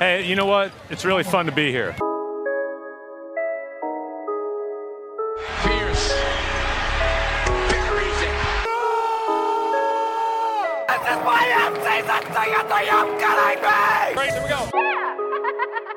Hey, you know what? It's really fun to be here. Pierce. Buries it. This is my end season ticket to you kidding me? Great, here we go.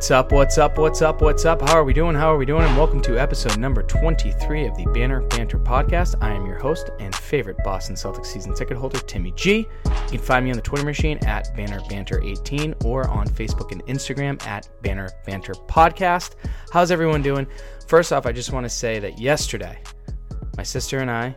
What's up? What's up? What's up? What's up? How are we doing? How are we doing? And welcome to episode number 23 of the Banner Banter podcast. I am your host and favorite Boston Celtics season ticket holder, Timmy G. You can find me on the Twitter machine at Banner Banter 18 or on Facebook and Instagram at Banner Banter Podcast. How's everyone doing? First off, I just want to say that yesterday, my sister and I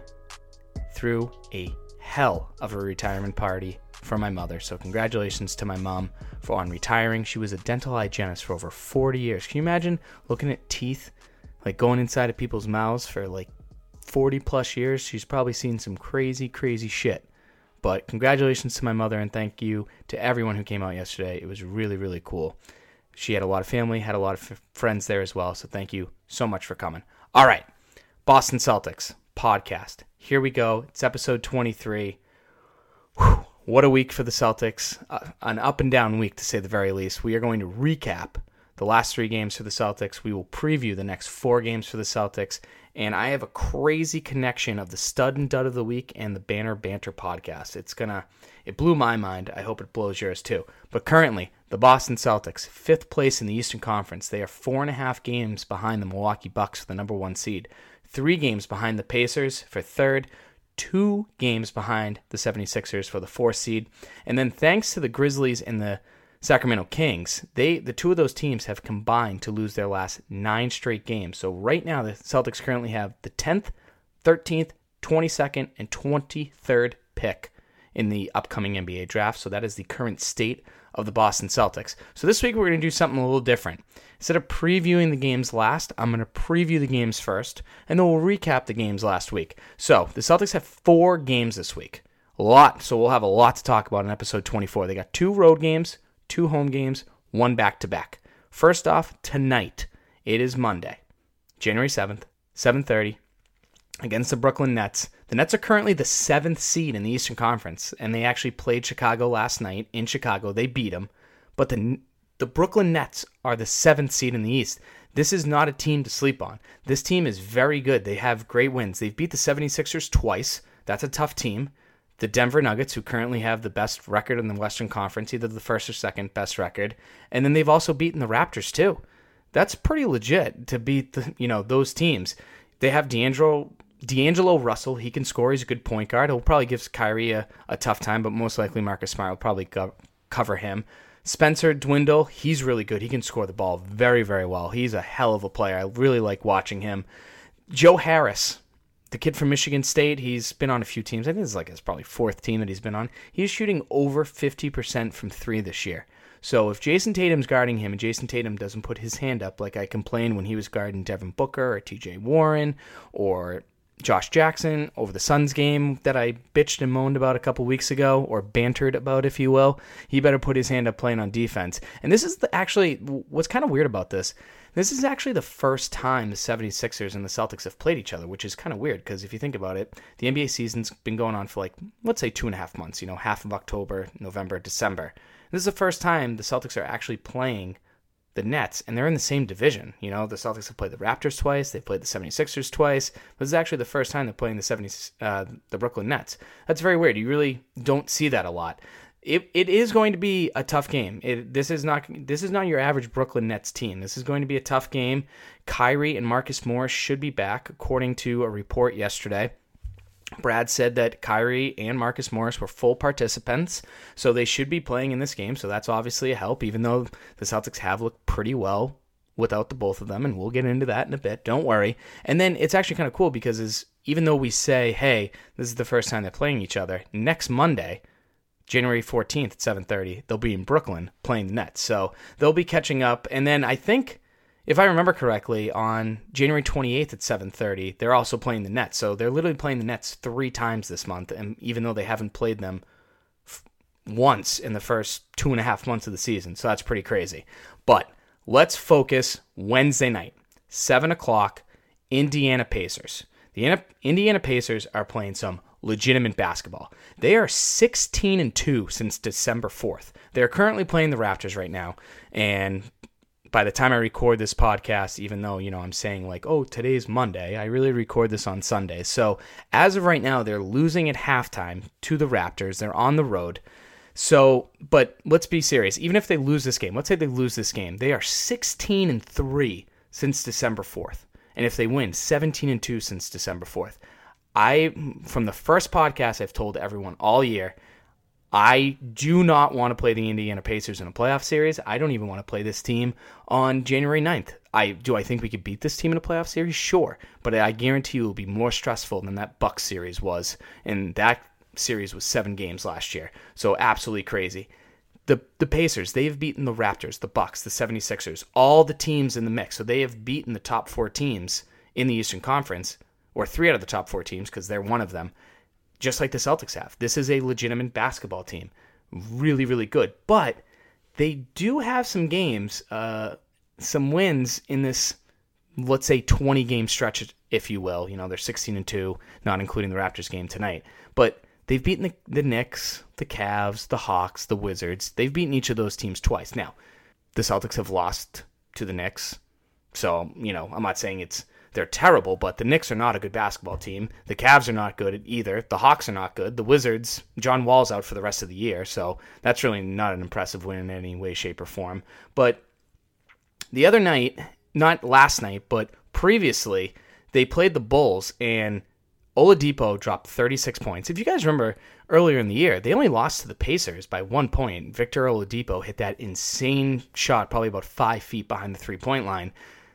threw a hell of a retirement party for my mother. So congratulations to my mom for on retiring. She was a dental hygienist for over 40 years. Can you imagine looking at teeth like going inside of people's mouths for like 40 plus years? She's probably seen some crazy crazy shit. But congratulations to my mother and thank you to everyone who came out yesterday. It was really really cool. She had a lot of family, had a lot of f- friends there as well. So thank you so much for coming. All right. Boston Celtics podcast. Here we go. It's episode 23. Whew. What a week for the Celtics. Uh, an up and down week, to say the very least. We are going to recap the last three games for the Celtics. We will preview the next four games for the Celtics. And I have a crazy connection of the stud and dud of the week and the Banner Banter podcast. It's to, it blew my mind. I hope it blows yours too. But currently, the Boston Celtics, fifth place in the Eastern Conference. They are four and a half games behind the Milwaukee Bucks for the number one seed, three games behind the Pacers for third, two games behind the 76ers for the fourth seed. And then thanks to the Grizzlies and the Sacramento Kings, they the two of those teams have combined to lose their last 9 straight games. So right now the Celtics currently have the 10th, 13th, 22nd and 23rd pick in the upcoming NBA draft. So that is the current state of the Boston Celtics. So this week we're going to do something a little different. Instead of previewing the games last, I'm going to preview the games first, and then we'll recap the games last week. So the Celtics have four games this week. A lot. So we'll have a lot to talk about in episode 24. They got two road games, two home games, one back to back. First off, tonight, it is Monday, January 7th, 7:30 against the Brooklyn Nets. The Nets are currently the seventh seed in the Eastern Conference, and they actually played Chicago last night in Chicago. They beat them, but the the Brooklyn Nets are the seventh seed in the East. This is not a team to sleep on. This team is very good. They have great wins. They've beat the 76ers twice. That's a tough team. The Denver Nuggets, who currently have the best record in the Western Conference, either the first or second best record, and then they've also beaten the Raptors too. That's pretty legit to beat the you know those teams. They have D'Angelo D'Angelo Russell, he can score. He's a good point guard. He'll probably give Kyrie a, a tough time, but most likely Marcus Smart will probably cover him. Spencer Dinwiddie, he's really good. He can score the ball very, very well. He's a hell of a player. I really like watching him. Joe Harris, the kid from Michigan State, he's been on a few teams. I think it's like his probably fourth team that he's been on. He's shooting over 50% from three this year. So if Jayson Tatum's guarding him and Jayson Tatum doesn't put his hand up like I complained when he was guarding Devin Booker or TJ Warren or Josh Jackson over the Suns game that I bitched and moaned about a couple weeks ago, or bantered about, if you will, he better put his hand up playing on defense. And this is the, actually what's kind of weird about this. This is actually the first time the 76ers and the Celtics have played each other, which is kind of weird because if you think about it, the NBA season's been going on for like, let's say two and a half months, you know, half of October, November, December. This is the first time the Celtics are actually playing the Nets, and they're in the same division. You know, the Celtics have played the Raptors twice, they've played the 76ers twice. This is actually the first time they're playing the 70s, uh, the Brooklyn Nets. That's very weird. You really don't see that a lot. It, it is going to be a tough game. It, this is not this is not your average Brooklyn Nets team. This is going to be a tough game. Kyrie and Marcus Morris should be back, according to a report yesterday. Brad said that Kyrie and Marcus Morris were full participants, so they should be playing in this game. So that's obviously a help, even though the Celtics have looked pretty well without the both of them, and we'll get into that in a bit. Don't worry. And then it's actually kind of cool because is even though we say, "Hey, this is the first time they're playing each other," next Monday, January 14th at 7:30, they'll be in Brooklyn playing the Nets. So they'll be catching up, and then I think if I remember correctly, on January 28th at 7:30, they're also playing the Nets. So they're literally playing the Nets three times this month, and even though they haven't played them f- once in the first two and a half months of the season, so that's pretty crazy. But let's focus Wednesday night, seven o'clock, Indiana Pacers. The Indiana Pacers are playing some legitimate basketball. They are 16 and 2 since December 4th. They're currently playing the Raptors right now and by the time I record this podcast, even though, you know, I'm saying like, oh, today's Monday, I really record this on Sunday. So as of right now, they're losing at halftime to the Raptors. They're on the road. So, but let's be serious. Even if they lose this game, let's say they lose this game, they are 16 and 3 since December 4th. And if they win, 17 and 2 since December 4th. I, from the first podcast, I've told everyone all year, I do not want to play the Indiana Pacers in a playoff series. I don't even want to play this team on January 9th. I do I think we could beat this team in a playoff series? Sure, but I guarantee you it will be more stressful than that Bucks series was, and that series was 7 games last year. So absolutely crazy. The the Pacers, they've beaten the Raptors, the Bucks, the 76ers, all the teams in the mix. So they have beaten the top 4 teams in the Eastern Conference or 3 out of the top 4 teams because they're one of them just like the Celtics have. This is a legitimate basketball team. Really, really good. But they do have some games, uh, some wins in this, let's say, 20 game stretch, if you will. You know, they're 16 and 2, not including the Raptors game tonight. But they've beaten the, the Knicks, the Cavs, the Hawks, the Wizards. They've beaten each of those teams twice. Now, the Celtics have lost to the Knicks. So, you know, I'm not saying it's they're terrible, but the Knicks are not a good basketball team. The Cavs are not good either. The Hawks are not good. The Wizards, John Wall's out for the rest of the year, so that's really not an impressive win in any way, shape, or form. But the other night, not last night, but previously, they played the Bulls and Oladipo dropped 36 points. If you guys remember earlier in the year, they only lost to the Pacers by one point. Victor Oladipo hit that insane shot, probably about five feet behind the three point line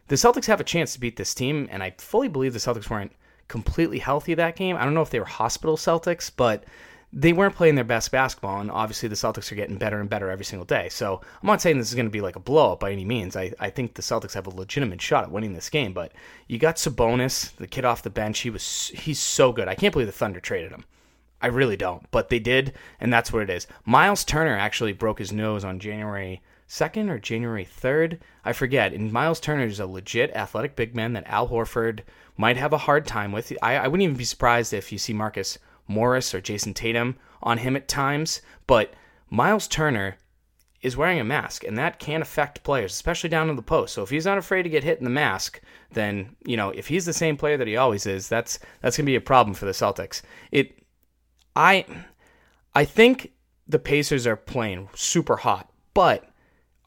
the Celtics have a chance to beat this team, and I fully believe the Celtics weren't completely healthy that game. I don't know if they were hospital Celtics, but they weren't playing their best basketball, and obviously the Celtics are getting better and better every single day. So I'm not saying this is going to be like a blowout by any means. I, I think the Celtics have a legitimate shot at winning this game, but you got Sabonis, the kid off the bench. He was he's so good. I can't believe the Thunder traded him. I really don't, but they did, and that's what it is. Miles Turner actually broke his nose on January 2nd or January 3rd. I forget. And Miles Turner is a legit athletic big man that Al Horford might have a hard time with. I, I wouldn't even be surprised if you see Marcus Morris or Jayson Tatum on him at times. But Miles Turner is wearing a mask, and that can affect players, especially down in the post. So if he's not afraid to get hit in the mask, then you know if he's the same player that he always is, that's that's gonna be a problem for the Celtics. It, I, I think the Pacers are playing super hot, but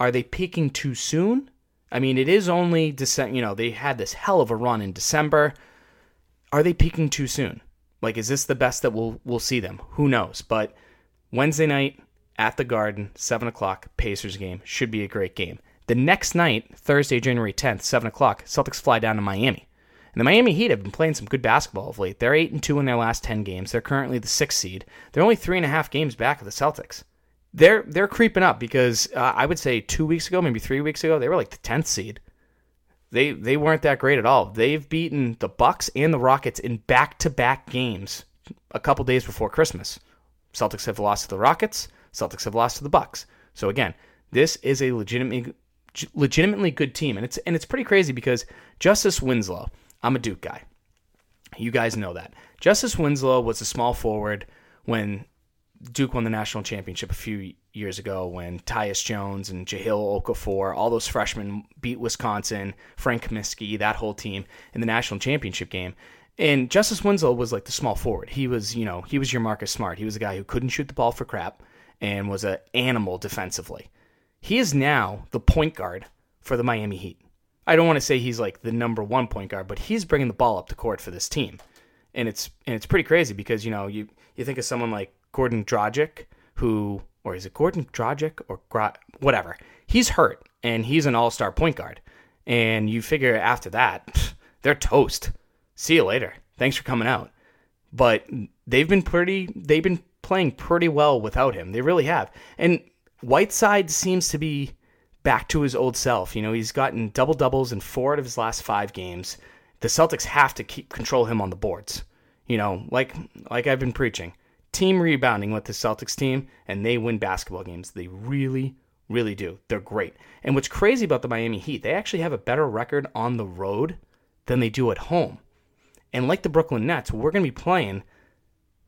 are they peaking too soon? I mean, it is only December. You know, they had this hell of a run in December. Are they peaking too soon? Like, is this the best that we'll we'll see them? Who knows? But Wednesday night at the Garden, seven o'clock, Pacers game should be a great game. The next night, Thursday, January tenth, seven o'clock, Celtics fly down to Miami. And the Miami Heat have been playing some good basketball of late. They're eight and two in their last ten games. They're currently the sixth seed. They're only three and a half games back of the Celtics they're they're creeping up because uh, I would say two weeks ago, maybe three weeks ago, they were like the tenth seed. They they weren't that great at all. They've beaten the Bucks and the Rockets in back to back games a couple days before Christmas. Celtics have lost to the Rockets. Celtics have lost to the Bucks. So again, this is a legitimately legitimately good team, and it's and it's pretty crazy because Justice Winslow. I'm a Duke guy. You guys know that. Justice Winslow was a small forward when Duke won the national championship a few years ago when Tyus Jones and Jahlil Okafor, all those freshmen beat Wisconsin, Frank Kaminsky, that whole team in the national championship game. And Justice Winslow was like the small forward. He was, you know, he was your Marcus Smart. He was a guy who couldn't shoot the ball for crap and was an animal defensively. He is now the point guard for the Miami Heat. I don't want to say he's like the number one point guard, but he's bringing the ball up the court for this team, and it's and it's pretty crazy because you know you you think of someone like Gordon Dragic, who, or is it Gordon Dragic or Gra- whatever? He's hurt and he's an all star point guard. And you figure after that, they're toast. See you later. Thanks for coming out. But they've been pretty, they've been playing pretty well without him. They really have. And Whiteside seems to be back to his old self. You know, he's gotten double doubles in four out of his last five games. The Celtics have to keep control him on the boards. You know, like like I've been preaching, team rebounding with the Celtics team, and they win basketball games. They really, really do. They're great. And what's crazy about the Miami Heat, they actually have a better record on the road than they do at home. And like the Brooklyn Nets, we're going to be playing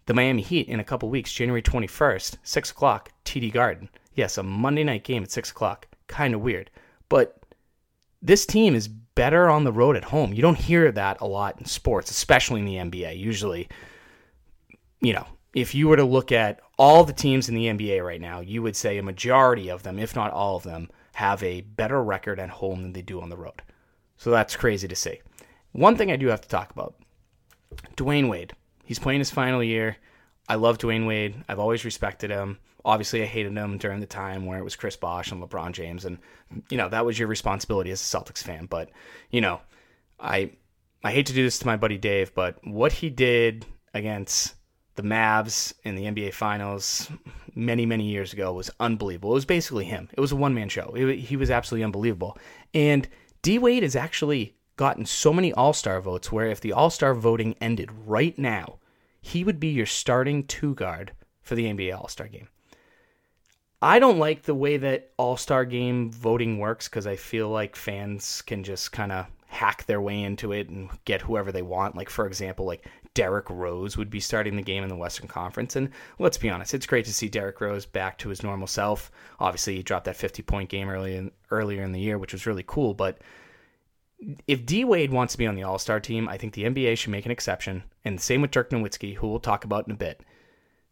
the Miami Heat in a couple weeks, January 21st, 6 o'clock, TD Garden. Yes, a Monday night game at 6 o'clock. Kind of weird. But this team is better on the road at home. You don't hear that a lot in sports, especially in the NBA. Usually, you know, if you were to look at all the teams in the NBA right now, you would say a majority of them, if not all of them, have a better record at home than they do on the road. So that's crazy to see. One thing I do have to talk about Dwyane Wade. He's playing his final year. I love Dwyane Wade. I've always respected him. Obviously, I hated him during the time where it was Chris Bosh and LeBron James, and you know that was your responsibility as a Celtics fan. But you know, I I hate to do this to my buddy Dave, but what he did against the Mavs in the NBA Finals many many years ago was unbelievable. It was basically him. It was a one man show. It, he was absolutely unbelievable. And D Wade has actually gotten so many All Star votes where if the All Star voting ended right now, he would be your starting two guard for the NBA All Star game. I don't like the way that All Star game voting works because I feel like fans can just kind of hack their way into it and get whoever they want. Like, for example, like Derrick Rose would be starting the game in the Western Conference. And let's be honest, it's great to see Derrick Rose back to his normal self. Obviously, he dropped that 50 point game early in, earlier in the year, which was really cool. But if D Wade wants to be on the All Star team, I think the NBA should make an exception. And same with Dirk Nowitzki, who we'll talk about in a bit.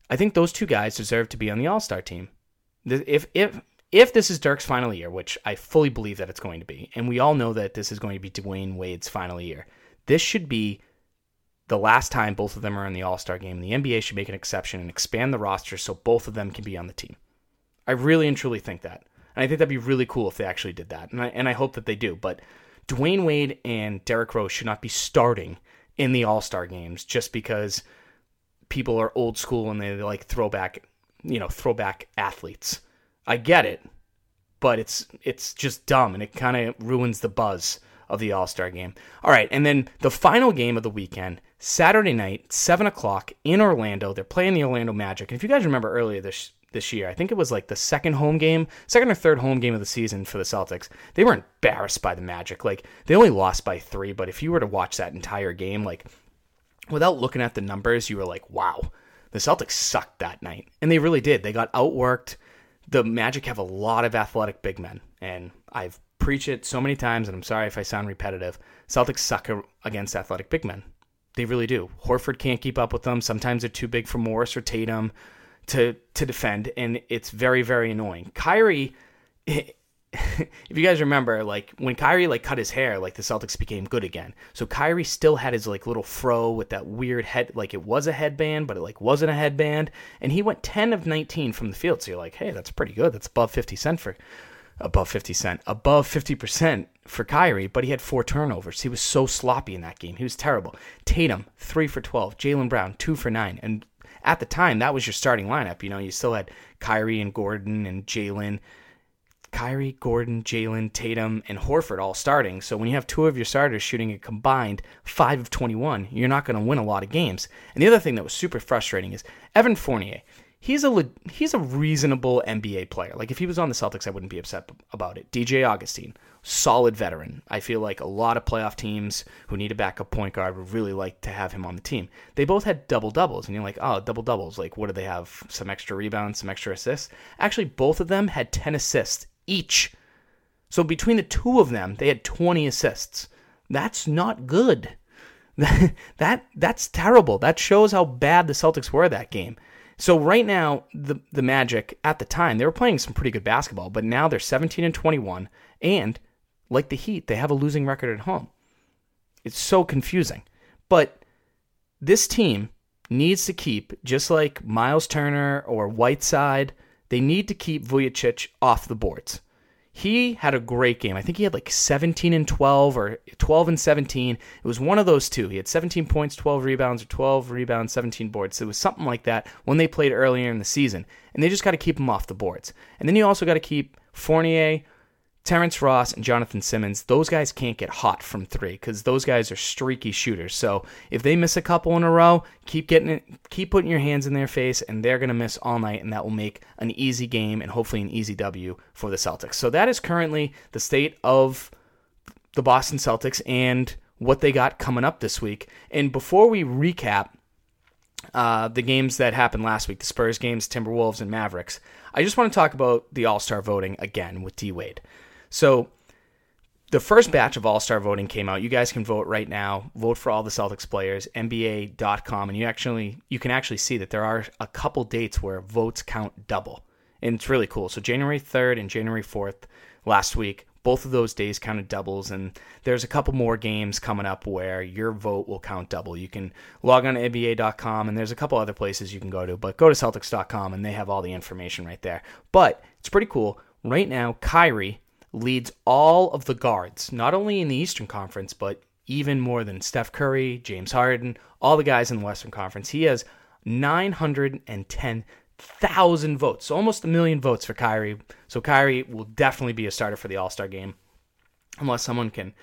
I think those two guys deserve to be on the All Star team. If if if this is Dirk's final year, which I fully believe that it's going to be, and we all know that this is going to be Dwyane Wade's final year, this should be the last time both of them are in the All Star game. The NBA should make an exception and expand the roster so both of them can be on the team. I really and truly think that. And I think that'd be really cool if they actually did that. And I, and I hope that they do. But Dwyane Wade and Derrick Rose should not be starting in the All Star games just because people are old school and they like throwback, you know, throwback athletes. I get it, but it's it's just dumb and it kind of ruins the buzz of the All Star game. All right, and then the final game of the weekend, Saturday night, seven o'clock in Orlando. They're playing the Orlando Magic, and if you guys remember earlier this this year, I think it was like the second home game, second or third home game of the season for the Celtics. They were embarrassed by the Magic. Like they only lost by three, but if you were to watch that entire game, like without looking at the numbers, you were like, wow, the Celtics sucked that night. And they really did. They got outworked. The Magic have a lot of athletic big men. And I've preached it so many times, and I'm sorry if I sound repetitive. Celtics suck against athletic big men. They really do. Horford can't keep up with them. Sometimes they're too big for Morris or Tatum to to defend, and it's very very annoying. Kyrie. if you guys remember, like when Kyrie like cut his hair, like the Celtics became good again. So Kyrie still had his like little fro with that weird head, like it was a headband, but it like wasn't a headband. And he went ten of nineteen from the field. So you're like, hey, that's pretty good. That's above fifty cent for above fifty cent, above fifty percent for Kyrie. But he had four turnovers. He was so sloppy in that game. He was terrible. Tatum three for twelve. Jaylen Brown two for nine. And at the time, that was your starting lineup. You know, you still had Kyrie and Gordon and Jaylen. Kyrie, Gordon, Jaylen, Tatum, and Horford all starting. So when you have two of your starters shooting a combined 5 of 21, you're not going to win a lot of games. And the other thing that was super frustrating is Evan Fournier. He's a he's a reasonable NBA player. Like if he was on the Celtics, I wouldn't be upset about it. DJ Augustin, solid veteran. I feel like a lot of playoff teams who need a backup point guard would really like to have him on the team. They both had double doubles, and you're like, oh, double doubles. Like, what do they have? Some extra rebounds, some extra assists. Actually, both of them had 10 assists each. So between the two of them, they had 20 assists. That's not good. that that's terrible. That shows how bad the Celtics were that game. So right now, the the Magic at the time they were playing some pretty good basketball, but now they're 17 and 21, and like the Heat, they have a losing record at home. It's so confusing. But this team needs to keep just like Miles Turner or Whiteside they need to keep Vucevic off the boards. He had a great game. I think he had like 17 and 12 or 12 and 17. It was one of those two. He had 17 points, 12 rebounds, or 12 rebounds, 17 boards. So It was something like that when they played earlier in the season. And they just got to keep him off the boards. And then you also got to keep Fournier, Terrence Ross and Jonathan Simmons, those guys can't get hot from three because those guys are streaky shooters. So if they miss a couple in a row, keep getting it, keep putting your hands in their face, and they're gonna miss all night, and that will make an easy game and hopefully an easy W for the Celtics. So that is currently the state of the Boston Celtics and what they got coming up this week. And before we recap uh, the games that happened last week, the Spurs games, Timberwolves, and Mavericks, I just want to talk about the All Star voting again with D Wade. So the first batch of All Star voting came out. You guys can vote right now. Vote for all the Celtics players. NBA.com, and you actually you can actually see that there are a couple dates where votes count double, and it's really cool. So January third and January fourth last week, both of those days counted doubles, and there's a couple more games coming up where your vote will count double. You can log on to NBA.com, and there's a couple other places you can go to, but go to Celtics.com, and they have all the information right there. But it's pretty cool. Right now, Kyrie leads all of the guards, not only in the Eastern Conference, but even more than Steph Curry, James Harden, all the guys in the Western Conference. He has 910,000 votes, so almost a million votes for Kyrie. So Kyrie will definitely be a starter for the All Star game, unless someone can,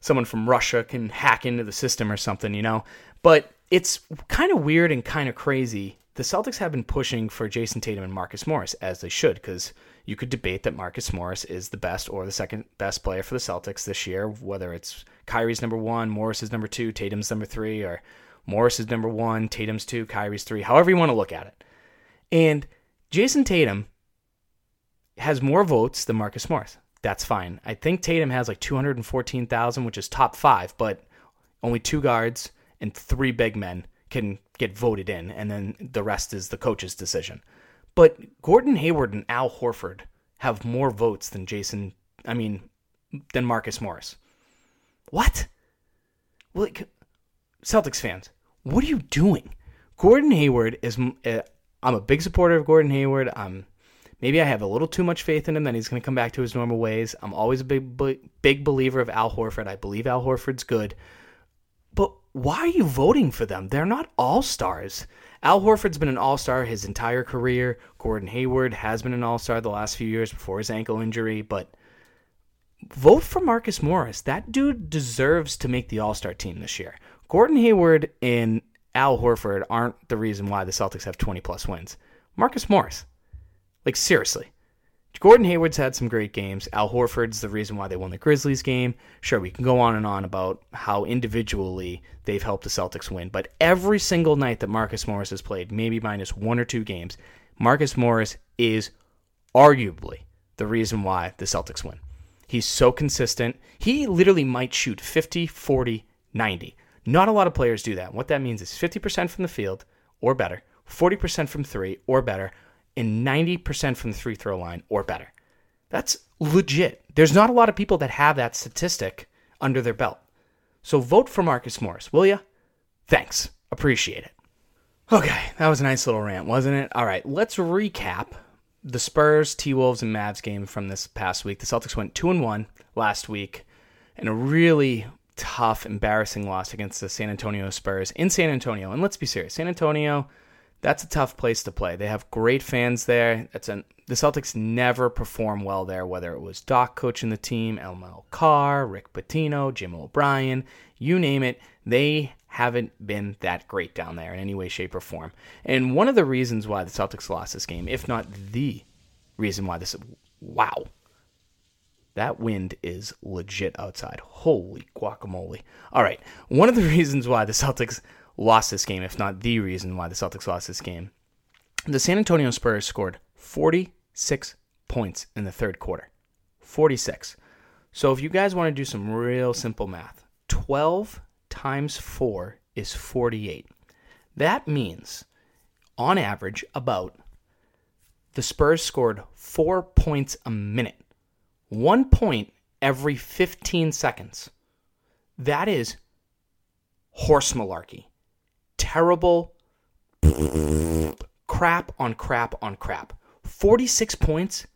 someone from Russia can hack into the system or something, you know. But it's kind of weird and kind of crazy. The Celtics have been pushing for Jayson Tatum and Marcus Morris as they should, because you could debate that Marcus Morris is the best or the second best player for the Celtics this year, whether it's Kyrie's number one, Morris is number two, Tatum's number three, or Morris is number one, Tatum's two, Kyrie's three, however you want to look at it. And Jayson Tatum has more votes than Marcus Morris. That's fine. I think Tatum has like 214,000, which is top five, but only two guards and three big men can get voted in, and then the rest is the coach's decision. But Gordon Hayward and Al Horford have more votes than Jayson, I mean, than Marcus Morris. What? Like, Celtics fans, what are you doing? Gordon Hayward is. Uh, I'm a big supporter of Gordon Hayward. I'm maybe I have a little too much faith in him that he's going to come back to his normal ways. I'm always a big, big believer of Al Horford. I believe Al Horford's good. But why are you voting for them? They're not all stars. Al Horford's been an all star his entire career. Gordon Hayward has been an all star the last few years before his ankle injury. But vote for Marcus Morris. That dude deserves to make the all star team this year. Gordon Hayward and Al Horford aren't the reason why the Celtics have 20 plus wins. Marcus Morris. Like, seriously. Gordon Hayward's had some great games. Al Horford's the reason why they won the Grizzlies game. Sure, we can go on and on about how individually they've helped the Celtics win, but every single night that Marcus Morris has played, maybe minus one or two games, Marcus Morris is arguably the reason why the Celtics win. He's so consistent. He literally might shoot 50, 40, 90. Not a lot of players do that. What that means is 50% from the field or better, 40% from three or better, and 90% from the free throw line or better. That's legit. There's not a lot of people that have that statistic under their belt. So vote for Marcus Morris, will you? Thanks. Appreciate it. Okay, that was a nice little rant, wasn't it? All right, let's recap the Spurs, T Wolves, and Mavs game from this past week. The Celtics went 2 and 1 last week in a really tough, embarrassing loss against the San Antonio Spurs in San Antonio. And let's be serious San Antonio that's a tough place to play. They have great fans there. That's an the Celtics never perform well there, whether it was Doc coaching the team, M.L. Carr, Rick Pitino, Jim O'Brien, you name it. They haven't been that great down there in any way, shape, or form. And one of the reasons why the Celtics lost this game, if not the reason why this, wow, that wind is legit outside. Holy guacamole. All right. One of the reasons why the Celtics lost this game, if not the reason why the Celtics lost this game. The San Antonio Spurs scored 46 points in the third quarter. 46. So if you guys want to do some real simple math, 12 times 4 is 48. That means, on average, about the Spurs scored four points a minute. One point every 15 seconds. That is horse malarkey terrible crap on crap on crap. 46 points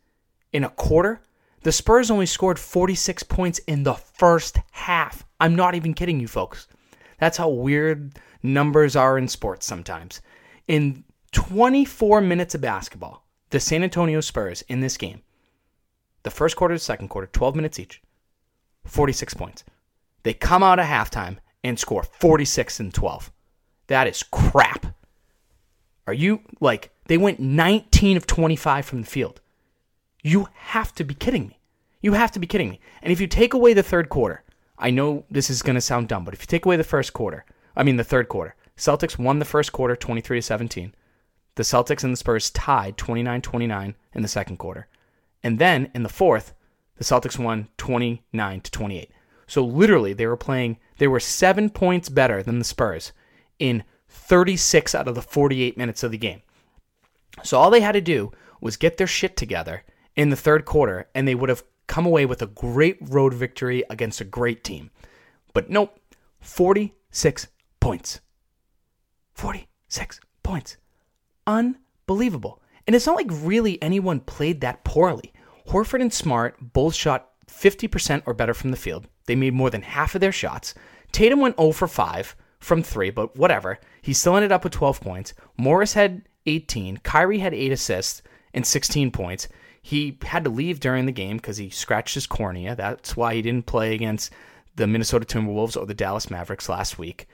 in a quarter. The Spurs only scored 46 points in the first half. I'm not even kidding you, folks. That's how weird numbers are in sports sometimes. In 24 minutes of basketball, the San Antonio Spurs in this game the first quarter, the second quarter, 12 minutes each, 46 points. They come out of halftime and score 46 and 12. That is crap. Are you like they went 19 of 25 from the field? You have to be kidding me. You have to be kidding me. And if you take away the third quarter, I know this is going to sound dumb, but if you take away the first quarter, I mean the third quarter, Celtics won the first quarter 23 to 17. The Celtics and the Spurs tied 29-29 in the second quarter. And then in the fourth, the Celtics won 29 to 28. So literally they were playing they were 7 points better than the Spurs in 36 out of the 48 minutes of the game. So all they had to do was get their shit together in the third quarter and they would have come away with a great road victory against a great team. But nope, 46 points. 46 points. Unbelievable. And it's not like really anyone played that poorly. Horford and Smart both shot 50% or better from the field. They made more than half of their shots. Tatum went 0 for 5 from 3, but whatever. He still ended up with 12 points. Morris had 18. Kyrie had 8 assists and 16 points. He had to leave during the game because he scratched his cornea. That's why he didn't play against the Minnesota Timberwolves or the Dallas Mavericks last week.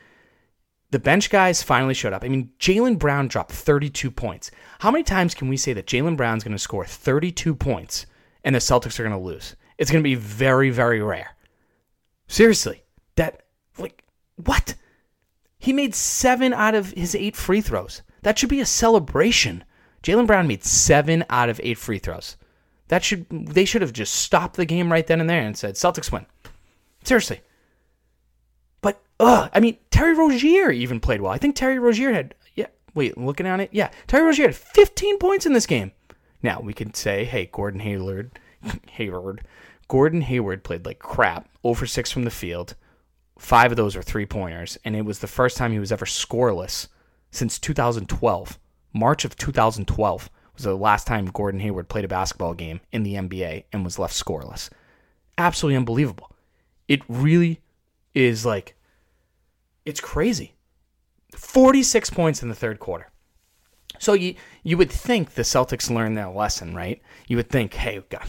The bench guys finally showed up. I mean, Jaylen Brown dropped 32 points. How many times can we say that Jaylen Brown's going to score 32 points and the Celtics are going to lose? It's going to be very, very rare. Seriously, that, like, what? He made seven out of his eight free throws. That should be a celebration. Jaylen Brown made seven out of eight free throws. That should they should have just stopped the game right then and there and said Celtics win. Seriously. But ugh, I mean Terry Rozier even played well. I think Terry Rozier had yeah. Wait, looking at it, yeah, Terry Rozier had 15 points in this game. Now we could say, hey, Gordon Hayward, Hayward, Gordon Hayward played like crap, oh over six from the field. Five of those are three pointers, and it was the first time he was ever scoreless since 2012. March of 2012 was the last time Gordon Hayward played a basketball game in the NBA and was left scoreless. Absolutely unbelievable. It really is like, it's crazy. 46 points in the third quarter. So you you would think the Celtics learned that lesson, right? You would think, hey, God,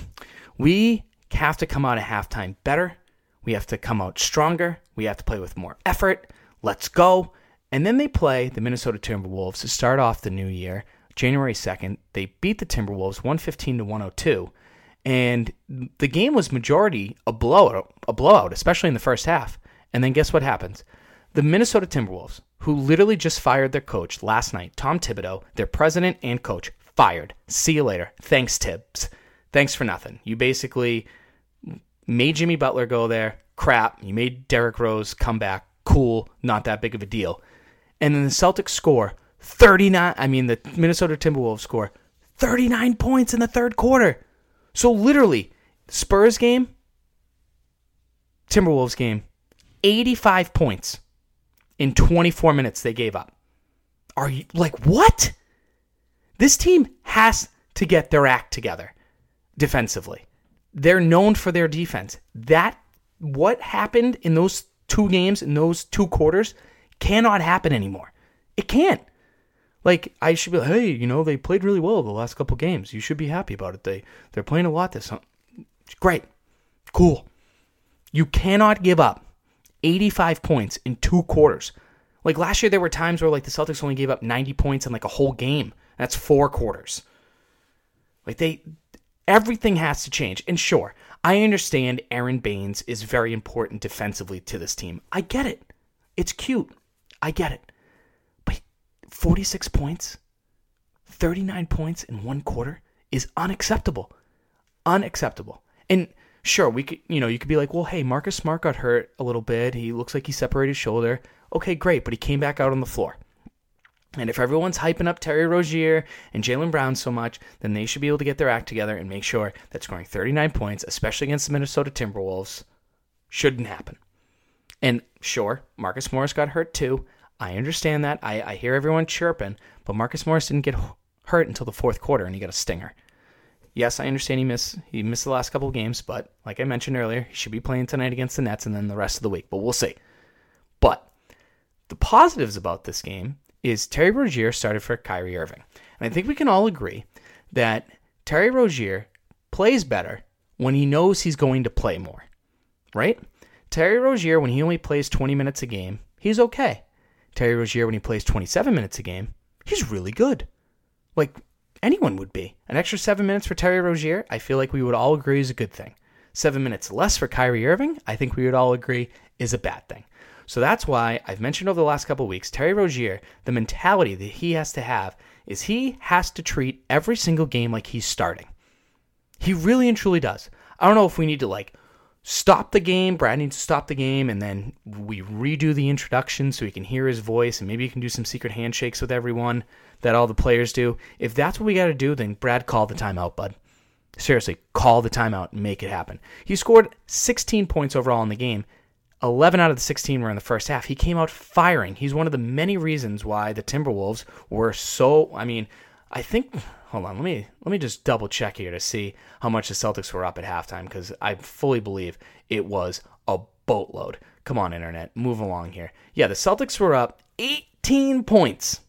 we have to come out at halftime better. We have to come out stronger. We have to play with more effort. Let's go. And then they play the Minnesota Timberwolves to start off the new year, January 2nd. They beat the Timberwolves 115 to 102. And the game was majority a blowout, a blowout, especially in the first half. And then guess what happens? The Minnesota Timberwolves, who literally just fired their coach last night, Tom Thibodeau, their president and coach, fired. See you later. Thanks, Thibs. Thanks for nothing. You basically made Jimmy Butler go there. Crap. You made Derrick Rose come back. Cool. Not that big of a deal. And then the Celtics score 39. I mean, the Minnesota Timberwolves score 39 points in the third quarter. So literally, Spurs game, Timberwolves game, 85 points in 24 minutes they gave up. Are you like what? This team has to get their act together defensively. They're known for their defense. That what happened in those two games in those two quarters cannot happen anymore. It can't. Like I should be, like, hey, you know, they played really well the last couple games. You should be happy about it. They they're playing a lot this. time. Great, cool. You cannot give up 85 points in two quarters. Like last year, there were times where like the Celtics only gave up 90 points in like a whole game. That's four quarters. Like they, everything has to change. And sure, I understand Aron Baynes is very important defensively to this team. I get it. It's cute. I get it. But 46 points, 39 points in one quarter is unacceptable. Unacceptable. And sure, we could, you know, you could be like, well, hey, Marcus Smart got hurt a little bit. He looks like he separated his shoulder. Okay, great, but he came back out on the floor. And if everyone's hyping up Terry Rozier and Jaylen Brown so much, then they should be able to get their act together and make sure that scoring 39 points, especially against the Minnesota Timberwolves, shouldn't happen. And sure, Marcus Morris got hurt too. I understand that. I, I hear everyone chirping, but Marcus Morris didn't get hurt until the fourth quarter and he got a stinger. Yes, I understand he missed he missed the last couple of games, but like I mentioned earlier, he should be playing tonight against the Nets and then the rest of the week. But we'll see. But the positives about this game is Terry Rozier started for Kyrie Irving. And I think we can all agree that Terry Rozier plays better when he knows he's going to play more, right? Terry Rozier, when he only plays 20 minutes a game, he's okay. Terry Rozier, when he plays 27 minutes a game, he's really good. Like anyone would be. An extra seven minutes for Terry Rozier, I feel like we would all agree is a good thing. Seven minutes less for Kyrie Irving, I think we would all agree is a bad thing. So that's why I've mentioned over the last couple weeks, Terry Rozier, the mentality that he has to have is he has to treat every single game like he's starting. He really and truly does. I don't know if we need to like stop the game. Brad needs to stop the game, and then we redo the introduction so he can hear his voice, and maybe he can do some secret handshakes with everyone that all the players do. If that's what we got to do, then Brad, call the timeout, bud. Seriously, call the timeout and make it happen. He scored 16 points overall in the game. 11 out of the 16 were in the first half. He came out firing. He's one of the many reasons why the Timberwolves were so. I mean, I think hold on, let me let me just double check here to see how much the Celtics were up at halftime because I fully believe it was a boatload. Come on, internet, move along here. Yeah, the Celtics were up 18 points.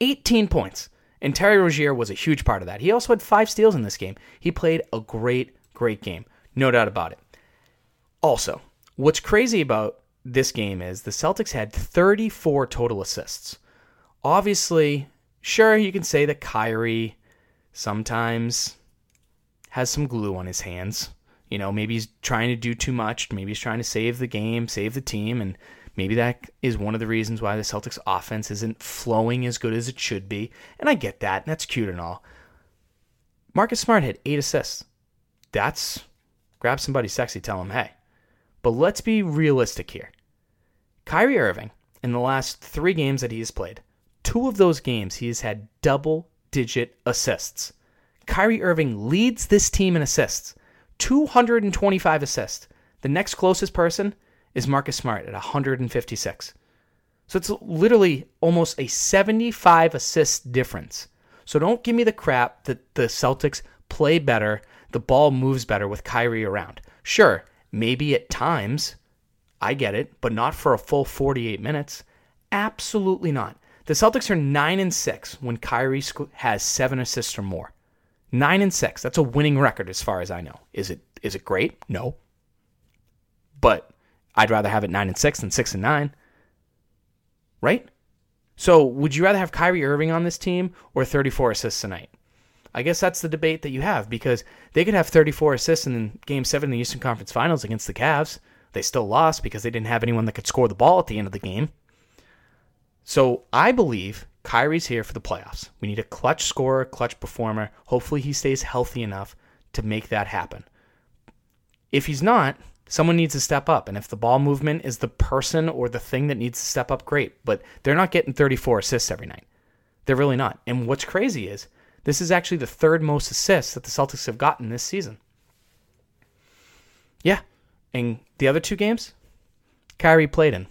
18 points. And Terry Rozier was a huge part of that. He also had five steals in this game. He played a great, great game. No doubt about it. Also, what's crazy about this game is the Celtics had 34 total assists. Obviously, Sure, you can say that Kyrie sometimes has some glue on his hands. You know, maybe he's trying to do too much. Maybe he's trying to save the game, save the team, and maybe that is one of the reasons why the Celtics offense isn't flowing as good as it should be. And I get that, and that's cute and all. Marcus Smart had eight assists. That's grab somebody sexy, tell him, hey. But let's be realistic here. Kyrie Irving, in the last three games that he has played, Two of those games, he has had double digit assists. Kyrie Irving leads this team in assists 225 assists. The next closest person is Marcus Smart at 156. So it's literally almost a 75 assist difference. So don't give me the crap that the Celtics play better, the ball moves better with Kyrie around. Sure, maybe at times, I get it, but not for a full 48 minutes. Absolutely not. The Celtics are 9 and 6 when Kyrie has 7 assists or more. 9 and 6. That's a winning record as far as I know. Is it is it great? No. But I'd rather have it 9 and 6 than 6 and 9. Right? So, would you rather have Kyrie Irving on this team or 34 assists tonight? I guess that's the debate that you have because they could have 34 assists in game 7 in the Eastern Conference Finals against the Cavs. They still lost because they didn't have anyone that could score the ball at the end of the game. So I believe Kyrie's here for the playoffs. We need a clutch scorer, clutch performer. Hopefully he stays healthy enough to make that happen. If he's not, someone needs to step up. And if the ball movement is the person or the thing that needs to step up, great. But they're not getting 34 assists every night. They're really not. And what's crazy is this is actually the third most assists that the Celtics have gotten this season. Yeah. And the other two games, Kyrie played in.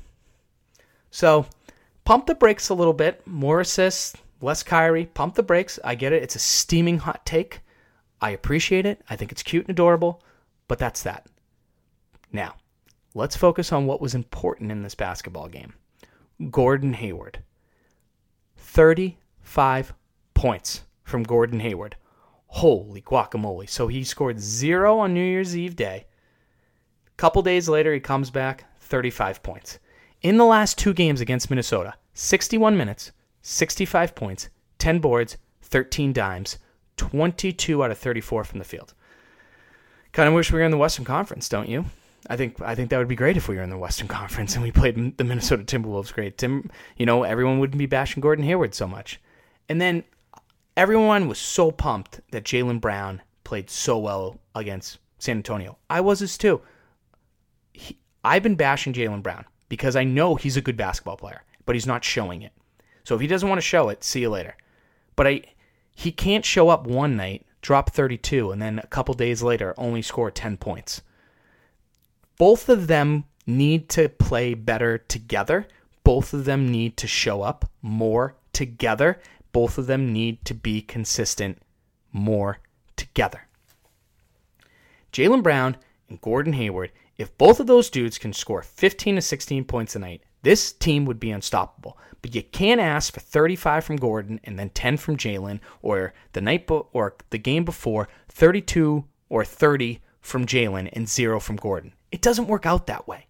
So pump the brakes a little bit. More assists, less Kyrie. Pump the brakes. I get it. It's a steaming hot take. I appreciate it. I think it's cute and adorable, but that's that. Now, let's focus on what was important in this basketball game. Gordon Hayward. 35 points from Gordon Hayward. Holy guacamole. So he scored zero on New Year's Eve day. A couple days later, he comes back, 35 points. In the last two games against Minnesota, 61 minutes, 65 points, 10 boards, 13 dimes, 22 out of 34 from the field. Kind of wish we were in the Western Conference, don't you? I think I think that would be great if we were in the Western Conference and we played the Minnesota Timberwolves. Great, Tim. You know, everyone wouldn't be bashing Gordon Hayward so much. And then everyone was so pumped that Jaylen Brown played so well against San Antonio. I was as too. He, I've been bashing Jaylen Brown because I know he's a good basketball player, but he's not showing it. So if he doesn't want to show it, see you later. But I he can't show up one night, drop 32 and then a couple days later only score 10 points. Both of them need to play better together. Both of them need to show up more together. Both of them need to be consistent more together. Jaylen Brown and Gordon Hayward if both of those dudes can score 15 to 16 points a night, this team would be unstoppable. But you can't ask for 35 from Gordon and then 10 from Jaylen, or the night bo- or the game before 32 or 30 from Jaylen and zero from Gordon. It doesn't work out that way.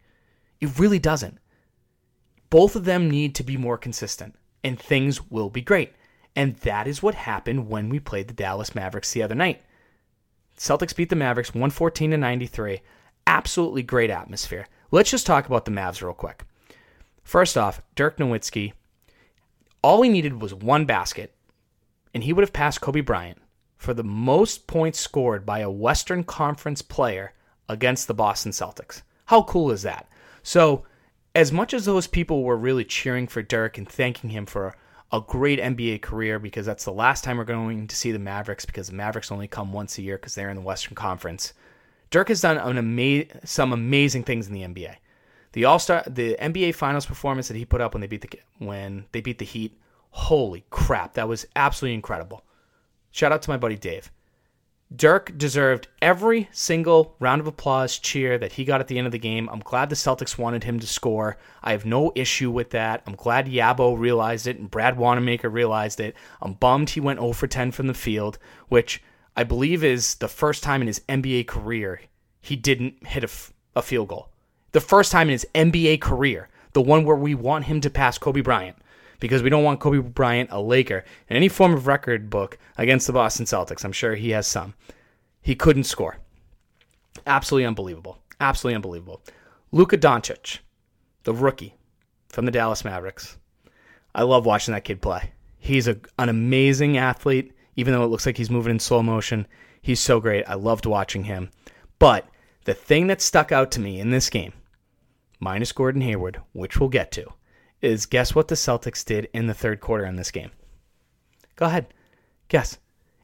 It really doesn't. Both of them need to be more consistent, and things will be great. And that is what happened when we played the Dallas Mavericks the other night. Celtics beat the Mavericks 114 to 93. Absolutely great atmosphere. Let's just talk about the Mavs real quick. First off, Dirk Nowitzki, all he needed was one basket, and he would have passed Kobe Bryant for the most points scored by a Western Conference player against the Boston Celtics. How cool is that? So, as much as those people were really cheering for Dirk and thanking him for a great NBA career because that's the last time we're going to see the Mavericks because the Mavericks only come once a year because they're in the Western Conference. Dirk has done ama- some amazing things in the NBA. The All Star, the NBA Finals performance that he put up when they beat the when they beat the Heat, holy crap, that was absolutely incredible. Shout out to my buddy Dave. Dirk deserved every single round of applause cheer that he got at the end of the game. I'm glad the Celtics wanted him to score. I have no issue with that. I'm glad Yabo realized it and Brad Wanamaker realized it. I'm bummed he went 0 for 10 from the field, which I believe is the first time in his NBA career he didn't hit a, f- a field goal. The first time in his NBA career, the one where we want him to pass Kobe Bryant because we don't want Kobe Bryant, a Laker, in any form of record book against the Boston Celtics. I'm sure he has some. He couldn't score. Absolutely unbelievable. Absolutely unbelievable. Luka Doncic, the rookie from the Dallas Mavericks. I love watching that kid play. He's a, an amazing athlete, even though it looks like he's moving in slow motion. He's so great. I loved watching him. But the thing that stuck out to me in this game, minus Gordon Hayward, which we'll get to, is guess what the Celtics did in the third quarter in this game? Go ahead. Guess.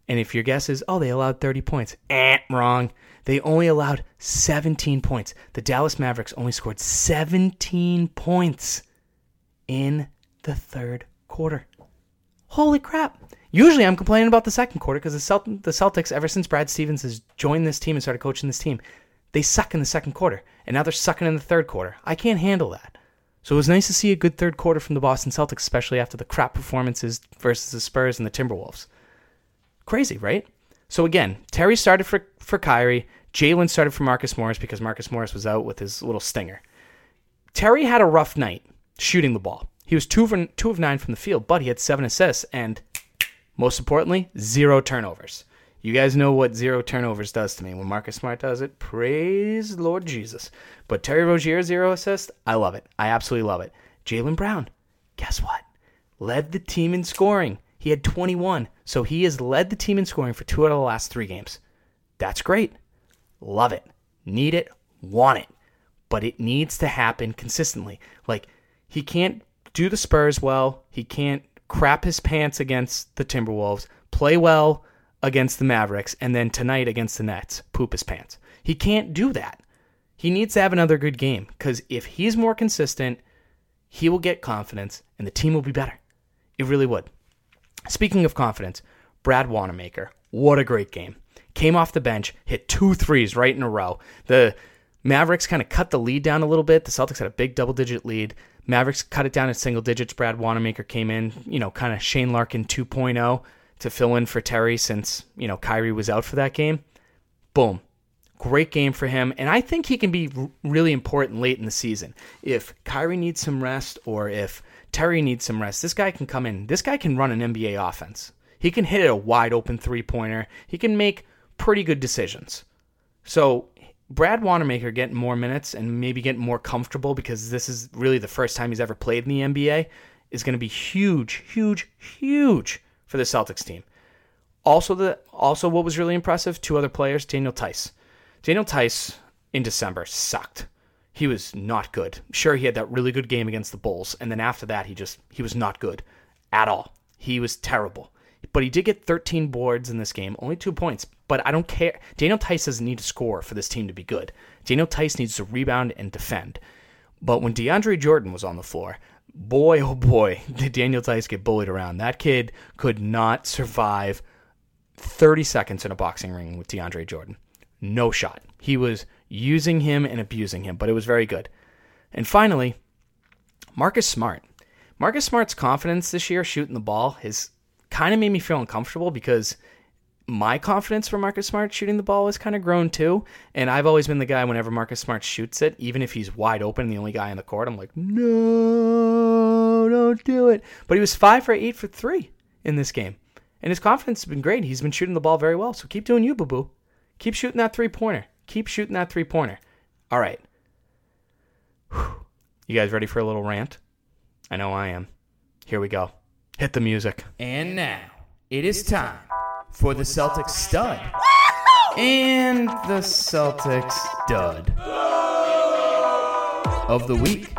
And if your guess is, oh, they allowed 30 points, eh, wrong. They only allowed 17 points. The Dallas Mavericks only scored 17 points in the third quarter. Holy crap. Usually I'm complaining about the second quarter because the, Celt- the Celtics, ever since Brad Stevens has joined this team and started coaching this team, they suck in the second quarter. And now they're sucking in the third quarter. I can't handle that. So it was nice to see a good third quarter from the Boston Celtics, especially after the crap performances versus the Spurs and the Timberwolves. Crazy, right? So again, Terry started for, for Kyrie. Jaylen started for Marcus Morris because Marcus Morris was out with his little stinger. Terry had a rough night shooting the ball. He was two two of nine from the field, but he had seven assists and, most importantly, zero turnovers. You guys know what zero turnovers does to me. When Marcus Smart does it, praise Lord Jesus. But Terry Rozier, zero assist, I love it. I absolutely love it. Jaylen Brown, guess what? Led the team in scoring. He had 21. So he has led the team in scoring for two out of the last three games. That's great. Love it. Need it. Want it. But it needs to happen consistently. Like, he can't do the Spurs well. He can't crap his pants against the Timberwolves, play well against the Mavericks, and then tonight against the Nets, poop his pants. He can't do that. He needs to have another good game because if he's more consistent, he will get confidence and the team will be better. It really would. Speaking of confidence, Brad Wanamaker, what a great game. Came off the bench, hit two threes right in a row. The Mavericks kind of cut the lead down a little bit. The Celtics had a big double digit lead. Mavericks cut it down to single digits. Brad Wanamaker came in, you know, kind of Shane Larkin 2.0 to fill in for Terry since, you know, Kyrie was out for that game. Boom. Great game for him. And I think he can be really important late in the season. If Kyrie needs some rest or if Terry needs some rest, this guy can come in. This guy can run an NBA offense. He can hit a wide open three pointer. He can make pretty good decisions. So Brad Wanamaker getting more minutes and maybe getting more comfortable because this is really the first time he's ever played in the NBA is going to be huge, huge, huge for the Celtics team. Also, the also what was really impressive, two other players, Daniel Theis. Daniel Theis in December sucked. He was not good. Sure, he had that really good game against the Bulls, and then after that, he just he was not good at all. He was terrible. But he did get 13 boards in this game, only two points. But I don't care. Daniel Theis doesn't need to score for this team to be good. Daniel Theis needs to rebound and defend. But when DeAndre Jordan was on the floor, boy, oh boy, did Daniel Theis get bullied around. That kid could not survive 30 seconds in a boxing ring with DeAndre Jordan. No shot. He was using him and abusing him, but it was very good. And finally, Marcus Smart. Marcus Smart's confidence this year shooting the ball has kind of made me feel uncomfortable because my confidence for Marcus Smart shooting the ball has kind of grown too. And I've always been the guy whenever Marcus Smart shoots it, even if he's wide open, the only guy on the court, I'm like, no, don't do it. But he was five for eight for three in this game. And his confidence has been great. He's been shooting the ball very well. So keep doing you, boo boo. Keep shooting that three pointer. Keep shooting that three pointer. All right. Whew. You guys ready for a little rant? I know I am. Here we go. Hit the music. And now it is time for the Celtics stud and the Celtics dud of the week.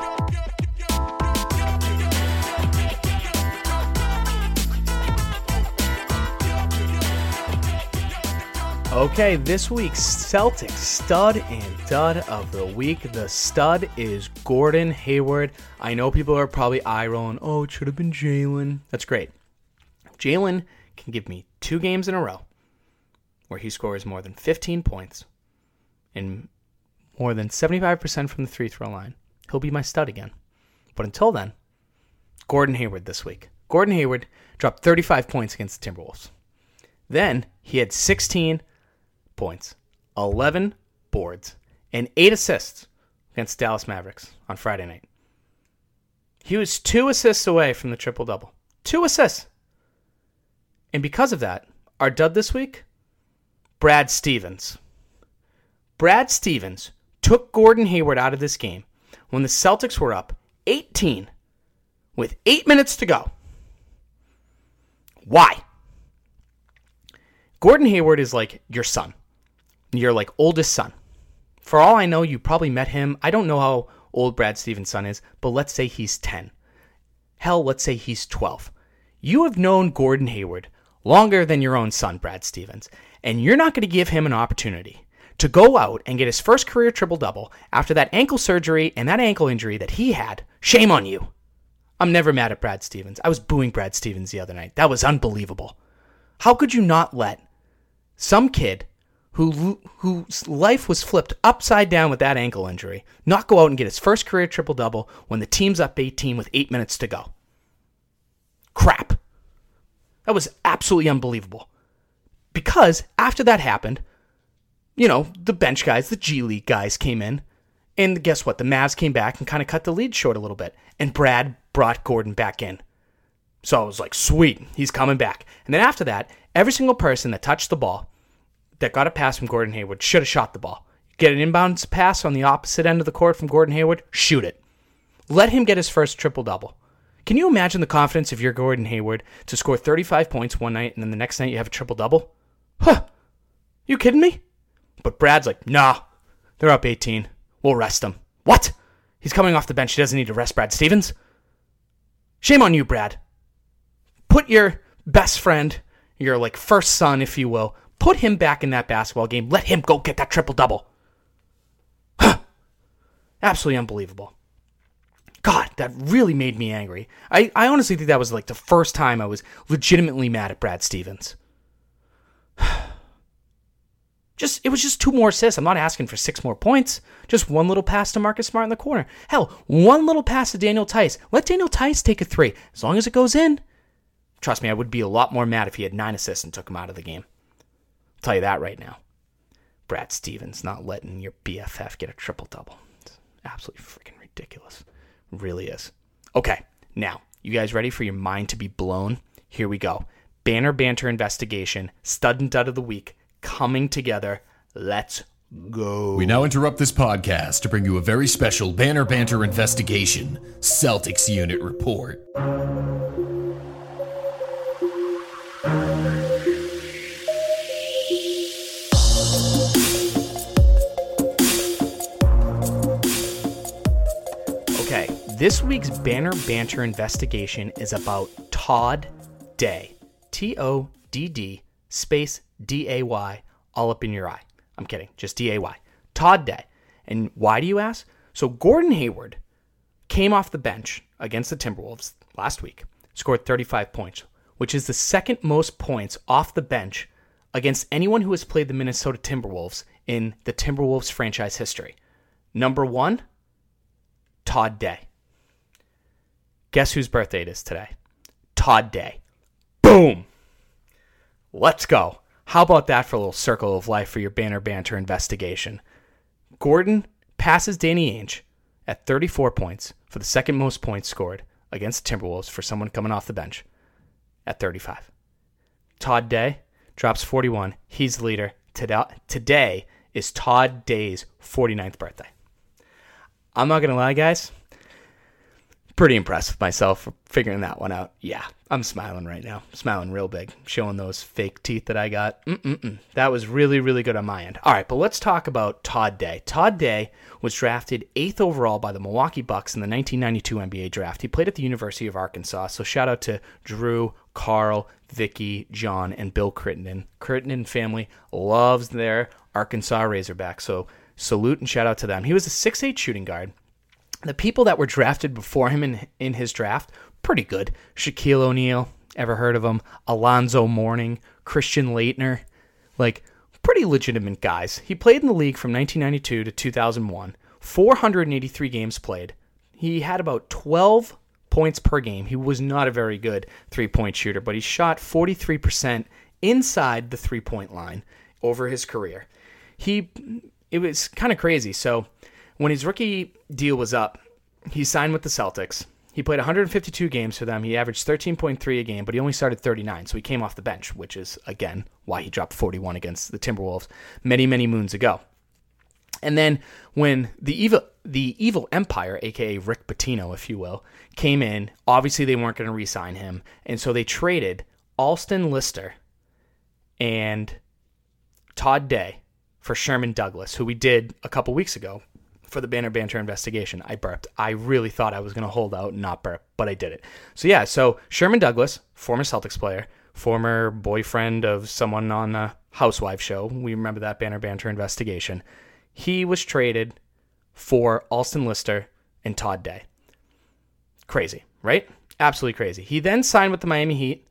Okay, this week's Celtics stud and dud of the week. The stud is Gordon Hayward. I know people are probably eye rolling. Oh, it should have been Jaylen. That's great. Jaylen can give me two games in a row where he scores more than 15 points and more than 75% from the three throw line. He'll be my stud again. But until then, Gordon Hayward this week. Gordon Hayward dropped 35 points against the Timberwolves. Then he had 16 points, 11 boards, and 8 assists against Dallas Mavericks on Friday night. He was two assists away from the triple double. Two assists. And because of that, our dud this week, Brad Stevens. Brad Stevens took Gordon Hayward out of this game when the Celtics were up 18 with eight minutes to go. Why? Gordon Hayward is like your son, your like oldest son. For all I know, you probably met him. I don't know how old Brad Stevens' son is, but let's say he's 10. Hell, let's say he's 12. You have known Gordon Hayward longer than your own son, Brad Stevens, and you're not going to give him an opportunity to go out and get his first career triple double after that ankle surgery and that ankle injury that he had. Shame on you. I'm never mad at Brad Stevens. I was booing Brad Stevens the other night. That was unbelievable. How could you not let some kid who whose life was flipped upside down with that ankle injury not go out and get his first career triple double when the team's up 18 with 8 minutes to go? Crap. That was absolutely unbelievable. Because after that happened, you know, the bench guys, the G League guys came in, and guess what? The Mavs came back and kind of cut the lead short a little bit, and Brad brought Gordon back in. So I was like, sweet, he's coming back. And then after that, every single person that touched the ball, that got a pass from Gordon Hayward, should have shot the ball. Get an inbounds pass on the opposite end of the court from Gordon Hayward, shoot it. Let him get his first triple double. Can you imagine the confidence if you're Gordon Hayward to score 35 points one night and then the next night you have a triple double? Huh. You kidding me? But Brad's like, nah, they're up 18. We'll rest him. What? He's coming off the bench. He doesn't need to rest Brad Stevens. Shame on you, Brad. Put your best friend, your like first son, if you will, put him back in that basketball game. Let him go get that triple double. Huh. Absolutely unbelievable. That really made me angry. I, I honestly think that was like the first time I was legitimately mad at Brad Stevens. Just it was just two more assists. I'm not asking for six more points. Just one little pass to Marcus Smart in the corner. Hell, one little pass to Daniel Theis. Let Daniel Theis take a three. As long as it goes in. Trust me, I would be a lot more mad if he had nine assists and took him out of the game. I'll tell you that right now. Brad Stevens not letting your BFF get a triple double. It's absolutely freaking ridiculous. Really is. Okay, now, you guys ready for your mind to be blown? Here we go. Banner Banter Investigation, Stud and Dud of the Week, coming together. Let's go. We now interrupt this podcast to bring you a very special Banner Banter investigation Celtics Unit Report. This week's Banner Banter investigation is about Todd Day. T O D D space D A Y, all up in your eye. I'm kidding, just D A Y. Todd Day. And why do you ask? So Gordon Hayward came off the bench against the Timberwolves last week, scored 35 points, which is the second most points off the bench against anyone who has played the Minnesota Timberwolves in the Timberwolves franchise history. Number one, Todd Day. Guess whose birthday it is today? Todd Day. Boom! Let's go. How about that for a little circle of life for your banner banter investigation? Gordon passes Danny Ainge at 34 points for the second most points scored against the Timberwolves for someone coming off the bench at 35. Todd Day drops 41. He's the leader. Today is Todd Day's 49th birthday. I'm not going to lie, guys pretty impressed with myself for figuring that one out. Yeah, I'm smiling right now. smiling real big, showing those fake teeth that I got. Mm-mm-mm. That was really, really good on my end. All right, but let's talk about Todd Day. Todd Day was drafted eighth overall by the Milwaukee Bucks in the 1992 NBA draft. He played at the University of Arkansas, so shout out to Drew, Carl, Vicky, John, and Bill Crittenden. Crittenden family loves their Arkansas Razorback, so salute and shout out to them. He was a 6'8 shooting guard the people that were drafted before him in in his draft, pretty good. Shaquille O'Neal, ever heard of him? Alonzo Mourning, Christian Laettner, like pretty legitimate guys. He played in the league from 1992 to 2001, 483 games played. He had about 12 points per game. He was not a very good three-point shooter, but he shot 43% inside the three-point line over his career. He it was kind of crazy. So when his rookie deal was up, he signed with the Celtics. He played 152 games for them. He averaged 13.3 a game, but he only started 39, so he came off the bench, which is, again, why he dropped 41 against the Timberwolves many, many moons ago. And then when the evil the evil empire, aka Rick Pitino, if you will, came in, obviously they weren't going to re-sign him, and so they traded Alston Lister and Todd Day for Sherman Douglas, who we did a couple weeks ago for the Banner Banter investigation. I burped. I really thought I was going to hold out and not burp, but I did it. So, yeah, so Sherman Douglas, former Celtics player, former boyfriend of someone on a Housewife show. We remember that Banner Banter investigation. He was traded for Alston Lister and Todd Day. Crazy, right? Absolutely crazy. He then signed with the Miami Heat,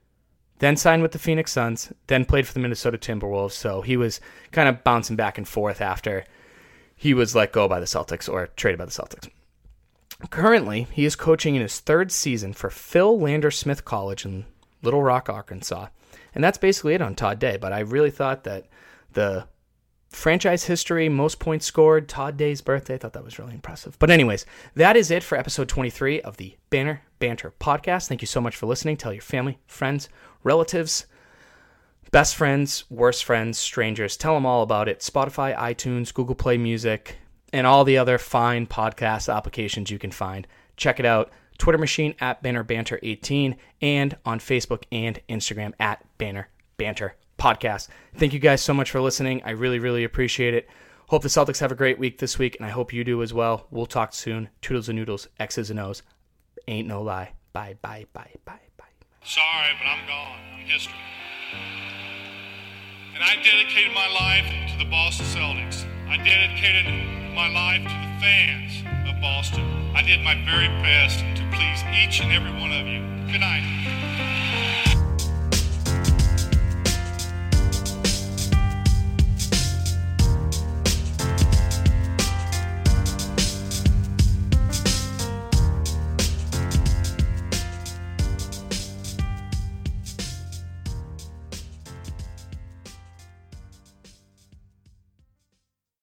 then signed with the Phoenix Suns, then played for the Minnesota Timberwolves. So he was kind of bouncing back and forth after he was let go by the Celtics or traded by the Celtics. Currently, he is coaching in his third season for Philander Smith College in Little Rock, Arkansas. And that's basically it on Todd Day. But I really thought that the franchise history, most points scored, Todd Day's birthday, I thought that was really impressive. But, anyways, that is it for episode 23 of the Banner Banter podcast. Thank you so much for listening. Tell your family, friends, relatives, Best friends, worst friends, strangers, tell them all about it. Spotify, iTunes, Google Play Music, and all the other fine podcast applications you can find. Check it out. Twitter machine at Banner Banter 18 and on Facebook and Instagram at Banner Banter Podcast. Thank you guys so much for listening. I really, really appreciate it. Hope the Celtics have a great week this week, and I hope you do as well. We'll talk soon. Toodles and noodles, X's and O's. Ain't no lie. Bye, bye, bye, bye, bye. Sorry, but I'm gone. I'm history. And I dedicated my life to the Boston Celtics. I dedicated my life to the fans of Boston. I did my very best to please each and every one of you. Good night.